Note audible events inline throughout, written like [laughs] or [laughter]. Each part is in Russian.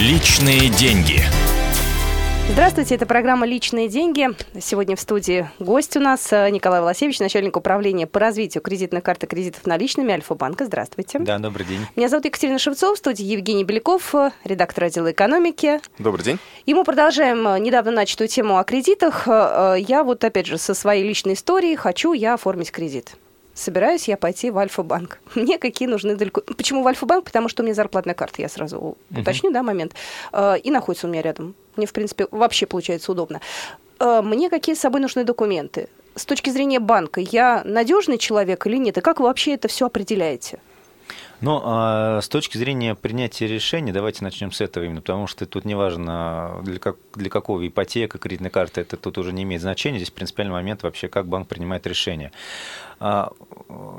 Личные деньги. Здравствуйте, это программа «Личные деньги». Сегодня в студии гость у нас э, Николай Волосевич, начальник управления по развитию кредитных карт и кредитов наличными Альфа-банка. Здравствуйте. Да, добрый день. Меня зовут Екатерина Шевцова, в студии Евгений Беляков, э, редактор отдела экономики. Добрый день. И мы продолжаем э, недавно начатую тему о кредитах. Я вот, опять же, со своей личной историей хочу я оформить кредит собираюсь я пойти в Альфа-банк. [laughs] Мне какие нужны далеко... Почему в Альфа-банк? Потому что у меня зарплатная карта, я сразу uh-huh. уточню, да, момент. Э, и находится у меня рядом. Мне, в принципе, вообще получается удобно. Э, мне какие с собой нужны документы? С точки зрения банка, я надежный человек или нет? И как вы вообще это все определяете? Ну, а с точки зрения принятия решений, давайте начнем с этого именно, потому что тут неважно, для, как, для какого ипотека, кредитной карты, это тут уже не имеет значения. Здесь принципиальный момент вообще, как банк принимает решение. А,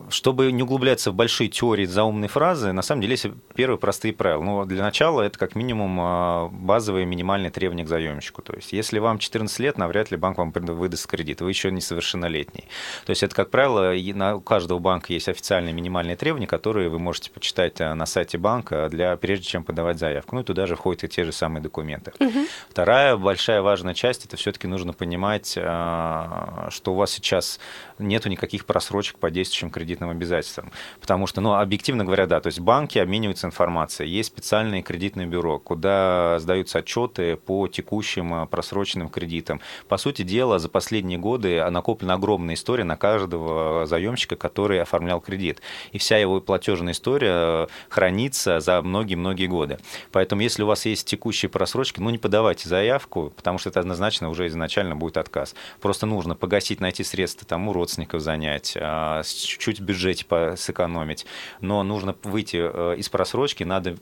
чтобы не углубляться в большие теории заумные фразы, на самом деле есть первые простые правила. Ну, для начала это как минимум а, базовые минимальные требования к заемщику. То есть, если вам 14 лет, навряд ли банк вам выдаст кредит, вы еще несовершеннолетний. То есть, это, как правило, у каждого банка есть официальные минимальные требования, которые вы можете почитать а, на сайте банка, для, прежде чем подавать заявку. Ну и туда же входят и те же самые документы. Угу. Вторая большая важная часть, это все-таки нужно понимать, что у вас сейчас нету никаких просрочек рассрочек по действующим кредитным обязательствам. Потому что, ну, объективно говоря, да, то есть банки обмениваются информацией, есть специальные кредитные бюро, куда сдаются отчеты по текущим э, просроченным кредитам. По сути дела, за последние годы накоплена огромная история на каждого заемщика, который оформлял кредит. И вся его платежная история э, хранится за многие-многие годы. Поэтому, если у вас есть текущие просрочки, ну, не подавайте заявку, потому что это однозначно уже изначально будет отказ. Просто нужно погасить, найти средства там у родственников занять, а, чуть-чуть в бюджете сэкономить, но нужно выйти э, из просрочки, надо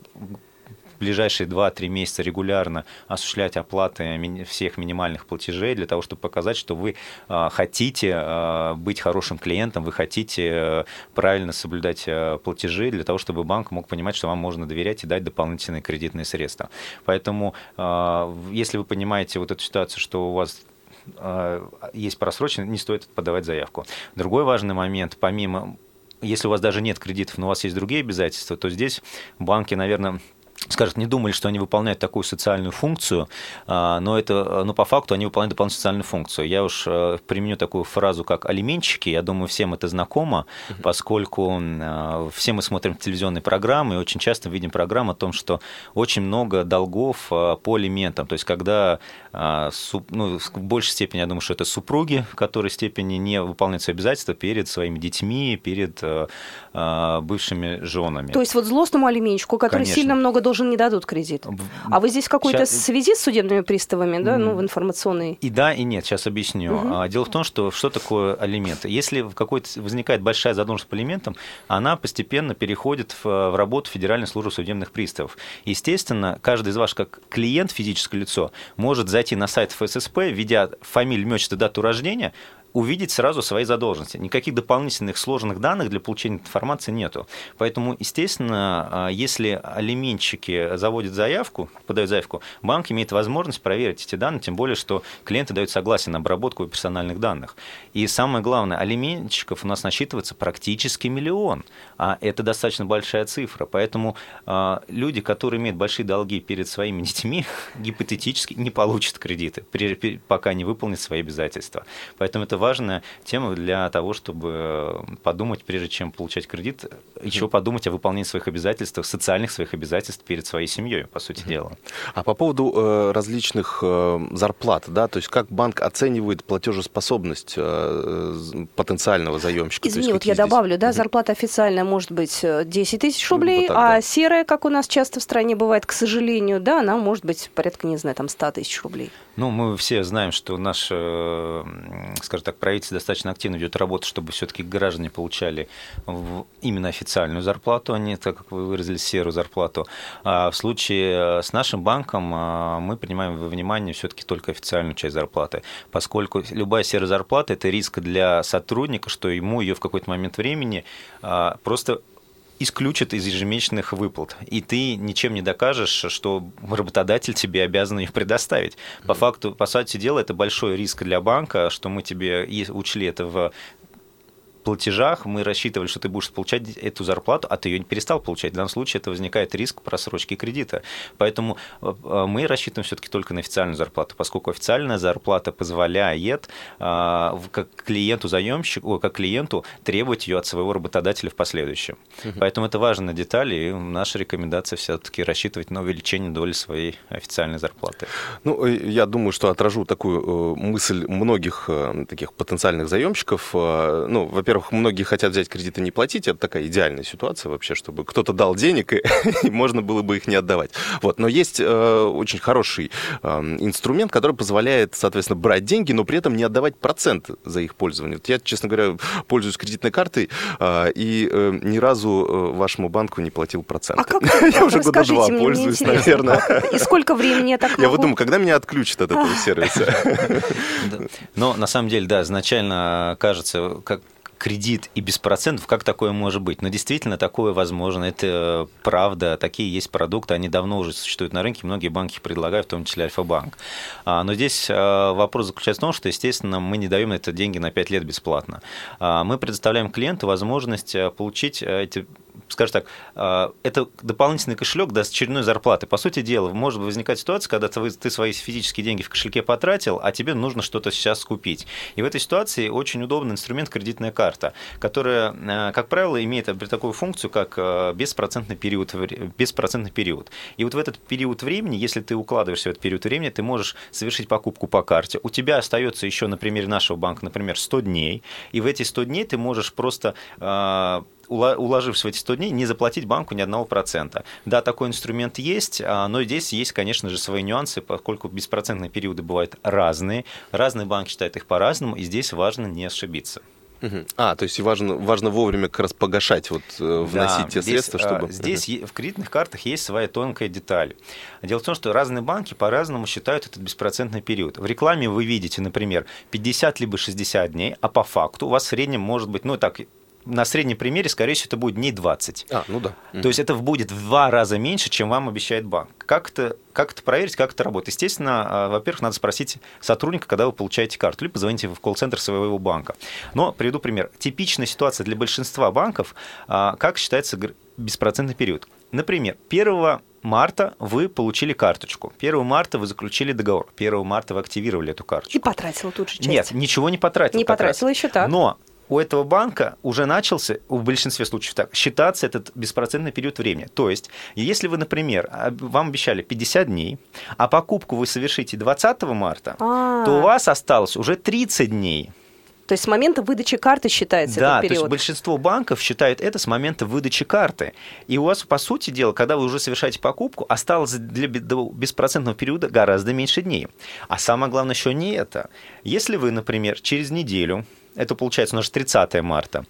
ближайшие 2-3 месяца регулярно осуществлять оплаты всех минимальных платежей для того, чтобы показать, что вы а, хотите а, быть хорошим клиентом, вы хотите э, правильно соблюдать э, платежи для того, чтобы банк мог понимать, что вам можно доверять и дать дополнительные кредитные средства. Поэтому, если вы понимаете вот эту ситуацию, что у вас есть просроченный, не стоит подавать заявку. Другой важный момент, помимо если у вас даже нет кредитов, но у вас есть другие обязательства, то здесь банки, наверное, скажут, не думали, что они выполняют такую социальную функцию, а, но, это, но по факту они выполняют дополнительную социальную функцию. Я уж э, применю такую фразу, как алименщики, я думаю, всем это знакомо, поскольку а, все мы смотрим телевизионные программы и очень часто видим программы о том, что очень много долгов а, по алиментам, то есть когда ну, в большей степени, я думаю, что это супруги, в которой степени не выполняют свои обязательства перед своими детьми, перед бывшими женами. То есть вот злостному алименщику, который Конечно. сильно много должен не дадут кредит. А вы здесь в какой-то Сейчас... связи с судебными приставами, да, ну, в информационной? И да, и нет. Сейчас объясню. Угу. Дело в том, что что такое алименты? Если какой-то возникает большая задолженность по алиментам, она постепенно переходит в, в работу Федеральной службы судебных приставов. Естественно, каждый из вас, как клиент, физическое лицо, может зайти на сайт ФССП, введя фамилию, имя, дату рождения, увидеть сразу свои задолженности. Никаких дополнительных сложных данных для получения информации нету. Поэтому, естественно, а, если алименщики заводят заявку, подают заявку, банк имеет возможность проверить эти данные, тем более, что клиенты дают согласие на обработку персональных данных. И самое главное, алименщиков у нас насчитывается практически миллион, а это достаточно большая цифра. Поэтому а, люди, которые имеют большие долги перед своими детьми, [laughs] гипотетически не получат кредиты, пока не выполнят свои обязательства. Поэтому это важная тема для того, чтобы подумать, прежде чем получать кредит, еще подумать о выполнении своих обязательств, социальных своих обязательств перед своей семьей, по сути дела. А по поводу э, различных э, зарплат, да, то есть как банк оценивает платежеспособность э, потенциального заемщика? Извини, вот я здесь... добавлю, да, зарплата официальная может быть 10 тысяч рублей, вот так, а да. серая, как у нас часто в стране бывает, к сожалению, да, она может быть порядка, не знаю, там 100 тысяч рублей. Ну, мы все знаем, что наш, скажем так, правительство достаточно активно ведет работу, чтобы все-таки граждане получали именно официальную зарплату, а не, так как вы выразили, серую зарплату. А в случае э, с нашим банком а, мы принимаем во внимание все-таки только официальную часть зарплаты, поскольку любая серая зарплата – это риск для сотрудника, что ему ее в какой-то момент времени а, просто исключат из ежемесячных выплат, и ты ничем не докажешь, что работодатель тебе обязан их предоставить. По факту, по сути дела, это большой риск для банка, что мы тебе учли это в платежах мы рассчитывали, что ты будешь получать эту зарплату, а ты ее не перестал получать. В данном случае это возникает риск просрочки кредита. Поэтому э, э, мы рассчитываем все-таки только на официальную зарплату, поскольку официальная зарплата позволяет э, как клиенту заемщику, как клиенту требовать ее от своего работодателя в последующем. Угу. Поэтому это важная деталь, и наша рекомендация все-таки рассчитывать на увеличение доли своей официальной зарплаты. Ну, я думаю, что отражу такую мысль многих таких потенциальных заемщиков. Ну, во-первых, во-первых, многие хотят взять кредиты и не платить. Это такая идеальная ситуация вообще, чтобы кто-то дал денег, и, [laughs] и можно было бы их не отдавать. Вот. Но есть э, очень хороший э, инструмент, который позволяет, соответственно, брать деньги, но при этом не отдавать процент за их пользование. Вот я, честно говоря, пользуюсь кредитной картой, э, и э, ни разу э, вашему банку не платил процент. А как? [laughs] Я уже года два пользуюсь, наверное. И сколько времени я так Я вот думаю, когда меня отключат от этого [laughs] сервиса? Но на самом деле, да, изначально кажется, как кредит и без процентов, как такое может быть? Но действительно такое возможно, это правда, такие есть продукты, они давно уже существуют на рынке, многие банки их предлагают, в том числе Альфа-банк. А, но здесь а, вопрос заключается в том, что, естественно, мы не даем это деньги на 5 лет бесплатно. А, мы предоставляем клиенту возможность получить эти скажем так, это дополнительный кошелек даст очередной зарплаты. По сути дела, может возникать ситуация, когда ты свои физические деньги в кошельке потратил, а тебе нужно что-то сейчас купить. И в этой ситуации очень удобный инструмент кредитная карта, которая, а, как правило, имеет такую функцию, как а, беспроцентный период, беспроцентный период. И вот в этот период времени, если ты укладываешься в этот период времени, ты можешь совершить покупку по карте. У тебя остается еще на примере нашего банка, например, 100 дней, и в эти 100 дней ты можешь просто уложившись в эти 100 дней, не заплатить банку ни одного процента. Да, такой инструмент есть, а, но здесь есть, конечно же, свои нюансы, поскольку беспроцентные периоды бывают разные, разные банки считают их по-разному, и здесь важно не ошибиться. А, то есть важно, важно вовремя как раз погашать, вот, э, вносить да, те здесь, средства, чтобы... Здесь угу. в кредитных картах есть своя тонкая деталь. Дело в том, что разные банки по-разному считают этот беспроцентный период. В рекламе вы видите, например, 50 либо 60 дней, а по факту у вас в среднем может быть, ну так, на среднем примере, скорее всего, это будет дней 20. А, ну да. То есть это будет в два раза меньше, чем вам обещает банк. Как это, как это проверить, как это работает? Естественно, а, во-первых, надо спросить сотрудника, когда вы получаете карту, либо позвоните в колл-центр своего банка. Но приведу пример. Типичная ситуация для большинства банков, а, как считается беспроцентный период. Например, 1 марта вы получили карточку. 1 марта вы заключили договор. 1 марта вы активировали эту карточку. И потратил тут же часть. Нет, ничего не потратил. Не потратил еще так. Но у этого банка уже начался, в большинстве случаев так, считаться этот беспроцентный период времени. То есть, если вы, например, вам обещали 50 дней, а покупку вы совершите 20 марта, А-а-а. то у вас осталось уже 30 дней. То есть с момента выдачи карты считается да, этот период? то есть большинство банков считают это с момента выдачи карты. И у вас, по сути дела, когда вы уже совершаете покупку, осталось для беспроцентного периода гораздо меньше дней. А самое главное еще не это. Если вы, например, через неделю это получается у нас 30 марта,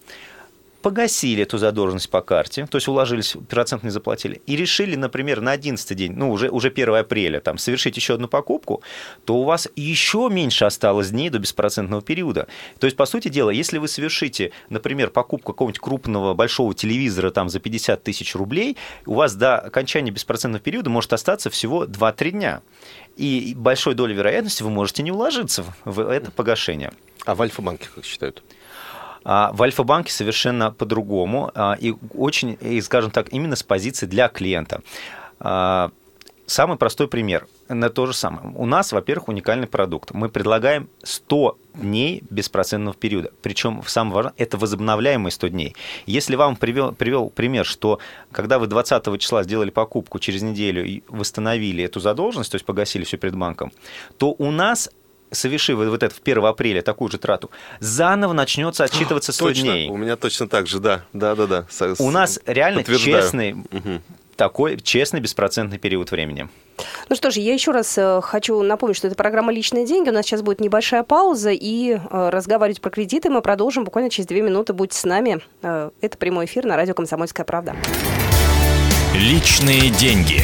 погасили эту задолженность по карте, то есть уложились, процент не заплатили, и решили, например, на 11 день, ну, уже, уже 1 апреля, там, совершить еще одну покупку, то у вас еще меньше осталось дней до беспроцентного периода. То есть, по сути дела, если вы совершите, например, покупку какого-нибудь крупного большого телевизора там, за 50 тысяч рублей, у вас до окончания беспроцентного периода может остаться всего 2-3 дня. И большой долей вероятности вы можете не уложиться в это погашение. А в Альфа-банке как считают? А в Альфа-банке совершенно по-другому а, и очень, и, скажем так, именно с позиции для клиента. А, самый простой пример на то же самое. У нас, во-первых, уникальный продукт. Мы предлагаем 100 дней беспроцентного периода. Причем, самое важное, это возобновляемые 100 дней. Если вам привел, привел пример, что когда вы 20 числа сделали покупку, через неделю восстановили эту задолженность, то есть погасили все перед банком, то у нас совершив вот это в 1 апреля такую же трату, заново начнется отчитываться 100 точно, дней. У меня точно так же, да. Да, да, да. У нас реально честный, угу. такой честный беспроцентный период времени. Ну что же, я еще раз э, хочу напомнить, что это программа «Личные деньги». У нас сейчас будет небольшая пауза, и э, разговаривать про кредиты мы продолжим буквально через две минуты. Будьте с нами. Э, это прямой эфир на радио «Комсомольская правда». «Личные деньги».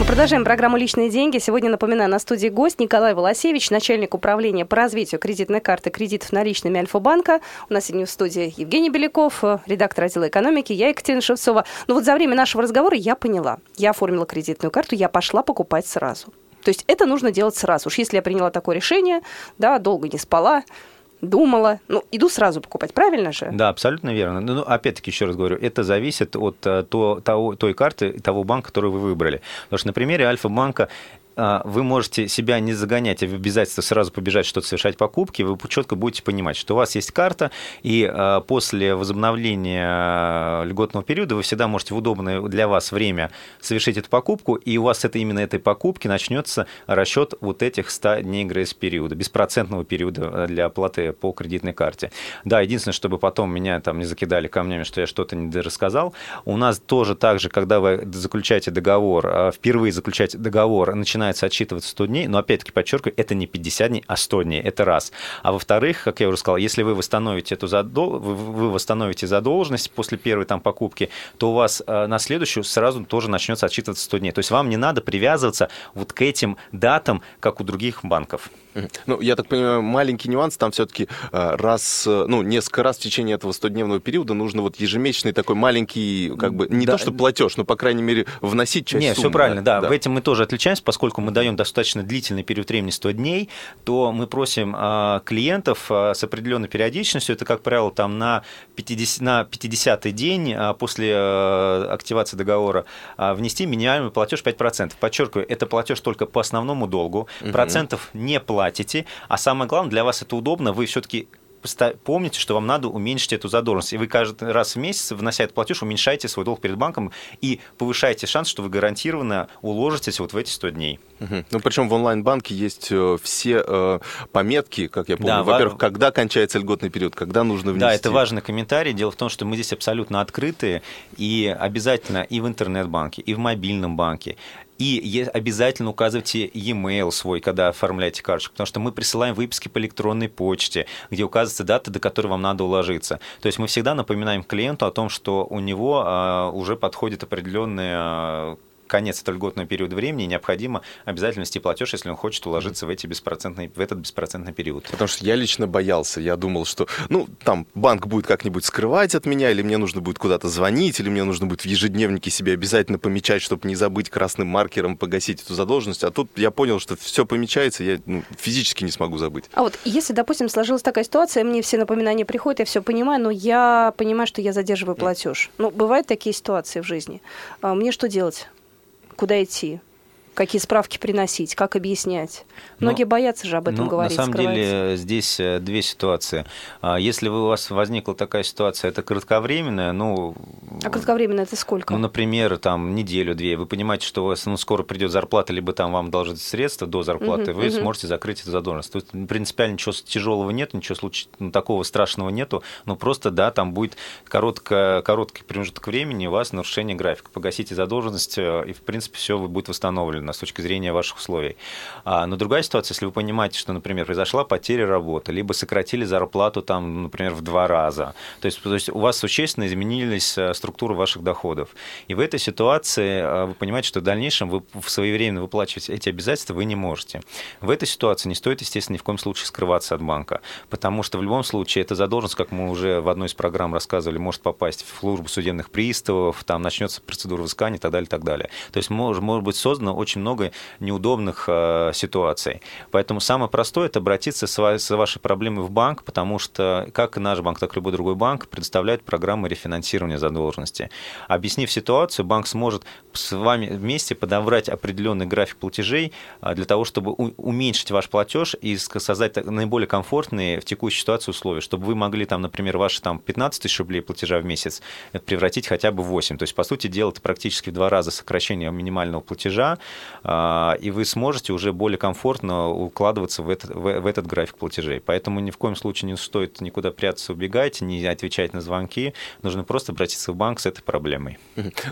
Мы продолжаем программу «Личные деньги». Сегодня, напоминаю, на студии гость Николай Волосевич, начальник управления по развитию кредитной карты кредитов наличными Альфа-банка. У нас сегодня в студии Евгений Беляков, редактор отдела экономики, я Екатерина Шевцова. Но вот за время нашего разговора я поняла. Я оформила кредитную карту, я пошла покупать сразу. То есть это нужно делать сразу. Уж если я приняла такое решение, да, долго не спала, думала. Ну, иду сразу покупать, правильно же? Да, абсолютно верно. Ну, опять-таки, еще раз говорю, это зависит от то, того, той карты, того банка, который вы выбрали. Потому что на примере Альфа-банка вы можете себя не загонять, а в обязательство сразу побежать что-то совершать покупки, вы четко будете понимать, что у вас есть карта, и а, после возобновления а, льготного периода вы всегда можете в удобное для вас время совершить эту покупку, и у вас это именно этой покупки начнется расчет вот этих 100 дней грейс-периода, беспроцентного периода для оплаты по кредитной карте. Да, единственное, чтобы потом меня там не закидали камнями, что я что-то не рассказал, у нас тоже так же, когда вы заключаете договор, впервые заключаете договор, начинает начинается отсчитываться 100 дней, но опять-таки подчеркиваю, это не 50 дней, а 100 дней, это раз. А во-вторых, как я уже сказал, если вы восстановите, эту задол... вы восстановите задолженность после первой там покупки, то у вас э, на следующую сразу тоже начнется отсчитываться 100 дней. То есть вам не надо привязываться вот к этим датам, как у других банков. Ну, я так понимаю, маленький нюанс, там все-таки э, раз, э, ну, несколько раз в течение этого 100-дневного периода нужно вот ежемесячный такой маленький, как бы, не да. то что платеж, но, по крайней мере, вносить часть Нет, суммы. все правильно, да. да. В этом мы тоже отличаемся, поскольку мы даем достаточно длительный период времени, 100 дней, то мы просим а, клиентов а, с определенной периодичностью, это, как правило, там на 50, на 50 день а, после активации договора внести минимальный платеж 5%. Подчеркиваю, это платеж только по основному долгу, угу. процентов не платите, а самое главное, для вас это удобно, вы все-таки помните, что вам надо уменьшить эту задолженность. И вы каждый раз в месяц, внося этот платеж, уменьшаете свой долг перед банком и повышаете шанс, что вы гарантированно уложитесь вот в эти 100 дней. Угу. Ну, причем в онлайн-банке есть э, все э, пометки, как я помню. Да, Во-первых, во... когда кончается льготный период, когда нужно внести. Да, это важный комментарий. Дело в том, что мы здесь абсолютно открытые и обязательно и в интернет-банке, и в мобильном банке, и обязательно указывайте e-mail свой, когда оформляете карточку, потому что мы присылаем выписки по электронной почте, где указывается дата, до которой вам надо уложиться. То есть мы всегда напоминаем клиенту о том, что у него а, уже подходит определенные конец этого льготного периода времени, необходимо обязательно вести платеж, если он хочет уложиться в, эти беспроцентный, в этот беспроцентный период. Потому что я лично боялся. Я думал, что, ну, там, банк будет как-нибудь скрывать от меня, или мне нужно будет куда-то звонить, или мне нужно будет в ежедневнике себе обязательно помечать, чтобы не забыть красным маркером погасить эту задолженность. А тут я понял, что все помечается, я ну, физически не смогу забыть. А вот если, допустим, сложилась такая ситуация, мне все напоминания приходят, я все понимаю, но я понимаю, что я задерживаю платеж. Ну, бывают такие ситуации в жизни. А мне что делать? Куда идти какие справки приносить, как объяснять. Многие но, боятся же об этом ну, говорить. На самом скрывать. деле здесь э, две ситуации. А, если у вас возникла такая ситуация, это кратковременная, ну... А кратковременная это сколько? Ну, например, там неделю-две. Вы понимаете, что у вас ну, скоро придет зарплата, либо там вам должны средства до зарплаты, угу, вы угу. сможете закрыть эту задолженность. То есть принципиально ничего тяжелого нет, ничего случ... ну, такого страшного нету, но просто, да, там будет коротко, короткий промежуток времени, у вас нарушение графика. Погасите задолженность, э, и, в принципе, все будет восстановлено с точки зрения ваших условий. А, но другая ситуация, если вы понимаете, что, например, произошла потеря работы, либо сократили зарплату, там, например, в два раза, то есть, то есть у вас существенно изменились э, структуры ваших доходов. И в этой ситуации э, вы понимаете, что в дальнейшем вы своевременно выплачивать эти обязательства вы не можете. В этой ситуации не стоит, естественно, ни в коем случае скрываться от банка, потому что в любом случае эта задолженность, как мы уже в одной из программ рассказывали, может попасть в службу судебных приставов, там начнется процедура взыскания и так далее, и так далее. То есть может, может быть создано очень очень много неудобных э, ситуаций. Поэтому самое простое – это обратиться с, с вашей проблемой в банк, потому что как наш банк, так и любой другой банк предоставляет программы рефинансирования задолженности. Объяснив ситуацию, банк сможет с вами вместе подобрать определенный график платежей э, для того, чтобы уменьшить ваш платеж и создать наиболее комфортные в текущей ситуации условия, чтобы вы могли, там, например, ваши там, 15 тысяч рублей платежа в месяц превратить хотя бы в 8. То есть, по сути дела, это практически в два раза сокращение минимального платежа, и вы сможете уже более комфортно укладываться в этот, в, в этот график платежей. Поэтому ни в коем случае не стоит никуда прятаться, убегать, не отвечать на звонки. Нужно просто обратиться в банк с этой проблемой.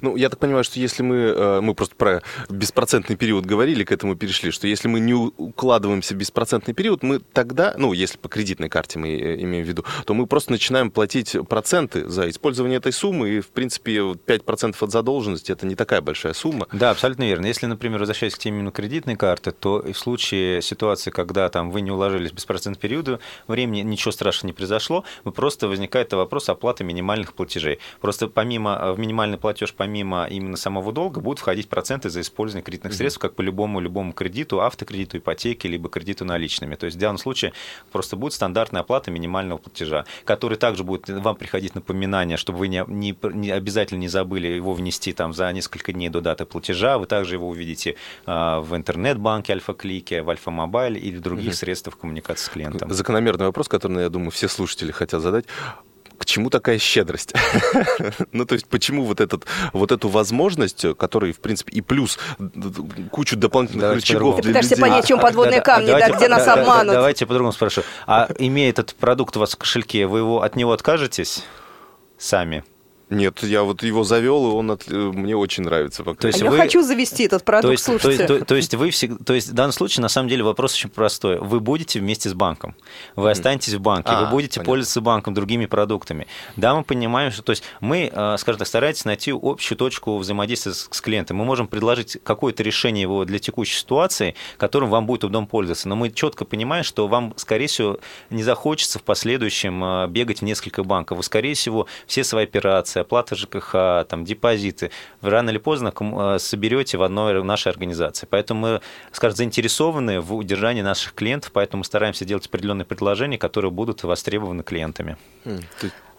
Ну, я так понимаю, что если мы, э, мы просто про беспроцентный период говорили, к этому перешли, что если мы не укладываемся в беспроцентный период, мы тогда, ну, если по кредитной карте мы э, имеем в виду, то мы просто начинаем платить проценты за использование этой суммы, и, в принципе, 5% от задолженности – это не такая большая сумма. Да, абсолютно верно. Если, например, вами возвращаясь к теме именно кредитной карты, то в случае ситуации, когда там вы не уложились в беспроцентный период времени, ничего страшного не произошло, вы просто возникает вопрос оплаты минимальных платежей. Просто помимо в минимальный платеж, помимо именно самого долга, будут входить проценты за использование кредитных средств, как по любому любому кредиту, автокредиту, ипотеке, либо кредиту наличными. То есть в данном случае просто будет стандартная оплата минимального платежа, который также будет вам приходить напоминание, чтобы вы не, не, не обязательно не забыли его внести там за несколько дней до даты платежа. Вы также его увидите а, в интернет-банке Альфа-Клике, в Альфа-Мобайль или в других угу. средствах коммуникации с клиентом. Закономерный вопрос, который, я думаю, все слушатели хотят задать к чему такая щедрость? [laughs] ну, то есть, почему вот, этот, вот эту возможность, которая, в принципе, и плюс кучу дополнительных давайте рычагов Ты пытаешься понять, в чем подводные камни, да, где нас обманут. Давайте по-другому спрошу. А имея этот продукт у вас в кошельке, вы его от него откажетесь сами? Нет, я вот его завел, и он от... мне очень нравится. Пока. То есть а вы... я хочу завести этот продукт, то есть, слушайте. То есть, то, то есть вы всегда... То есть в данном случае, на самом деле, вопрос очень простой. Вы будете вместе с банком, вы останетесь в банке, а, вы будете понятно. пользоваться банком, другими продуктами. Да, мы понимаем, что... То есть мы, э, скажем так, стараемся найти общую точку взаимодействия с, с клиентом. Мы можем предложить какое-то решение его для текущей ситуации, которым вам будет удобно пользоваться. Но мы четко понимаем, что вам, скорее всего, не захочется в последующем э, бегать в несколько банков. Вы, скорее всего, все свои операции, оплата ЖКХ, там, депозиты, вы рано или поздно э, соберете в одной нашей организации. Поэтому мы, скажем, заинтересованы в удержании наших клиентов, поэтому стараемся делать определенные предложения, которые будут востребованы клиентами.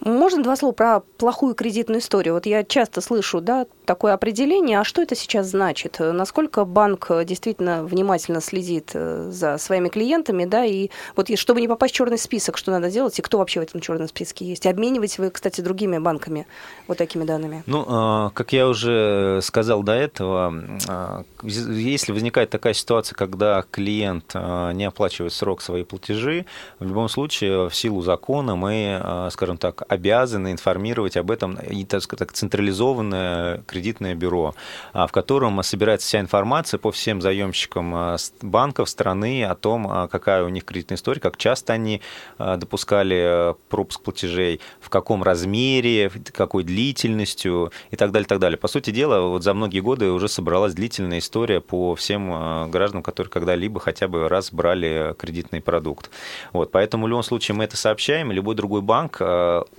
Можно два слова про плохую кредитную историю? Вот я часто слышу, да, такое определение. А что это сейчас значит? Насколько банк действительно внимательно следит э, за своими клиентами, да, и вот чтобы не попасть в черный список, что надо делать, и кто вообще в этом черном списке есть? Обменивать вы, кстати, другими банками вот такими данными? Ну, а, как я уже сказал до этого, а, если возникает такая ситуация, когда клиент а, не оплачивает срок свои платежи, в любом случае, в силу закона мы, скажем так, обязаны информировать об этом и, так сказать, централизованное кредитное бюро, а, в котором собирается вся информация по всем заемщикам а, банков страны о том, а, какая у них кредитная история, как часто они допускали пропуск платежей, в каком размере, какой длительностью и так далее, так далее. По сути дела, вот за многие годы уже собралась длительная история по всем гражданам, которые когда-либо хотя бы раз брали кредитный продукт. Вот, поэтому в любом случае мы это сообщаем, любой другой банк,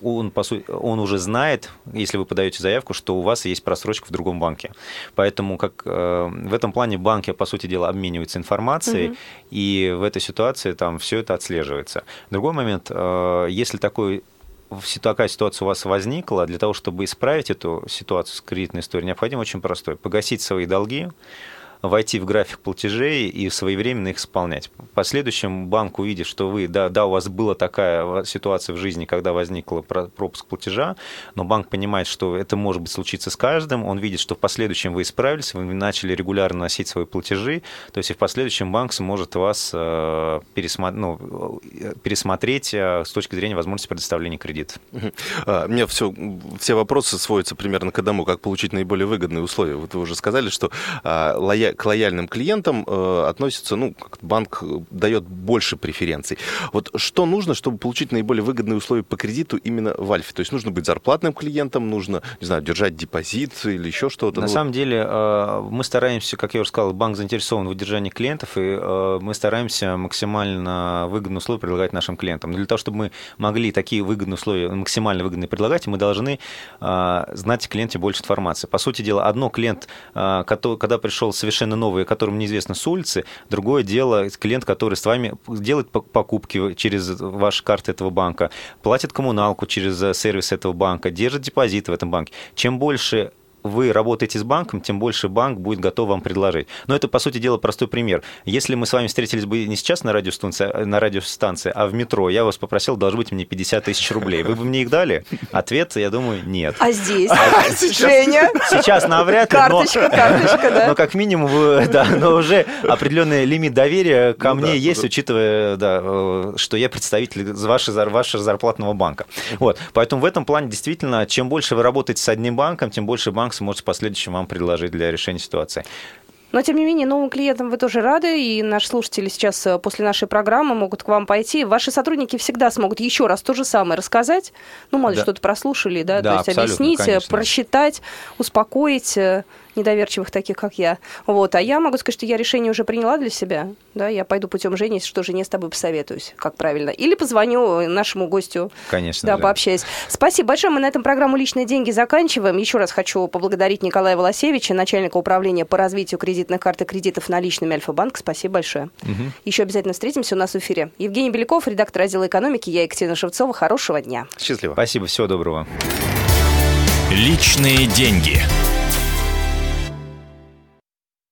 он, по сути, он уже знает, если вы подаете заявку, что у вас есть просрочка в другом банке. Поэтому как, э, в этом плане банки, по сути дела, обмениваются информацией, угу. и в этой ситуации там все это отслеживается. Другой момент, э, если такой такая ситуация у вас возникла, для того, чтобы исправить эту ситуацию с кредитной историей, необходимо очень простое. Погасить свои долги, войти в график платежей и своевременно их исполнять. В последующем банк увидит, что вы, да, да, у вас была такая ситуация в жизни, когда возникла пропуск платежа, но банк понимает, что это может быть случиться с каждым, он видит, что в последующем вы исправились, вы начали регулярно носить свои платежи, то есть и в последующем банк сможет вас э, пересмотреть, ну, пересмотреть э, с точки зрения возможности предоставления кредита. А, у меня все, все вопросы сводятся примерно к одному, как получить наиболее выгодные условия. Вот вы уже сказали, что а, лоя к лояльным клиентам э, относится, ну, банк дает больше преференций. Вот что нужно, чтобы получить наиболее выгодные условия по кредиту именно в Альфе? То есть нужно быть зарплатным клиентом, нужно, не знаю, держать депозит или еще что-то? На ну, самом деле э, мы стараемся, как я уже сказал, банк заинтересован в удержании клиентов, и э, мы стараемся максимально выгодные условия предлагать нашим клиентам. Но для того, чтобы мы могли такие выгодные условия, максимально выгодные предлагать, мы должны э, знать о клиенте больше информации. По сути дела, одно клиент, э, который, когда пришел совершенно совершенно новые, которым неизвестно с улицы. Другое дело клиент, который с вами делает покупки через ваши карты этого банка, платит коммуналку через э, сервис этого банка, держит депозиты в этом банке. Чем больше вы работаете с банком, тем больше банк будет готов вам предложить. Но это, по сути дела, простой пример. Если мы с вами встретились бы не сейчас на радиостанции, на радиостанции а в метро, я вас попросил, должны быть мне 50 тысяч рублей. Вы бы мне их дали? Ответ, я думаю, нет. А здесь? А, [laughs] Женя? Сейчас навряд ли, карточка, но, карточка, да. но как минимум, вы, да, но уже определенный лимит доверия ко ну, мне да, есть, да. учитывая, да, э, что я представитель вашего, вашего зарплатного банка. Вот, поэтому в этом плане действительно, чем больше вы работаете с одним банком, тем больше банк банк сможет в последующем вам предложить для решения ситуации. Но, тем не менее, новым клиентам вы тоже рады, и наши слушатели сейчас э, после нашей программы могут к вам пойти. Ваши сотрудники всегда смогут еще раз то же самое рассказать. Ну, мало ли, да. что-то прослушали, да, да то есть объяснить, э, конечно. просчитать, успокоить э, недоверчивых таких, как я. Вот. А я могу сказать, что я решение уже приняла для себя. Да, я пойду путем Жени, если что, жене с тобой посоветуюсь, как правильно. Или позвоню нашему гостю. Конечно. Да, да. пообщаюсь. Спасибо большое. Мы на этом программу «Личные деньги» заканчиваем. Еще раз хочу поблагодарить Николая Волосевича, начальника управления по развитию кредитных карт и кредитов наличными Альфа-банк. Спасибо большое. Мгм. Еще обязательно встретимся у нас в эфире. Евгений Беляков, редактор отдела экономики. Я Екатерина Шевцова. Хорошего дня. Счастливо. Спасибо, всего доброго. Личные деньги.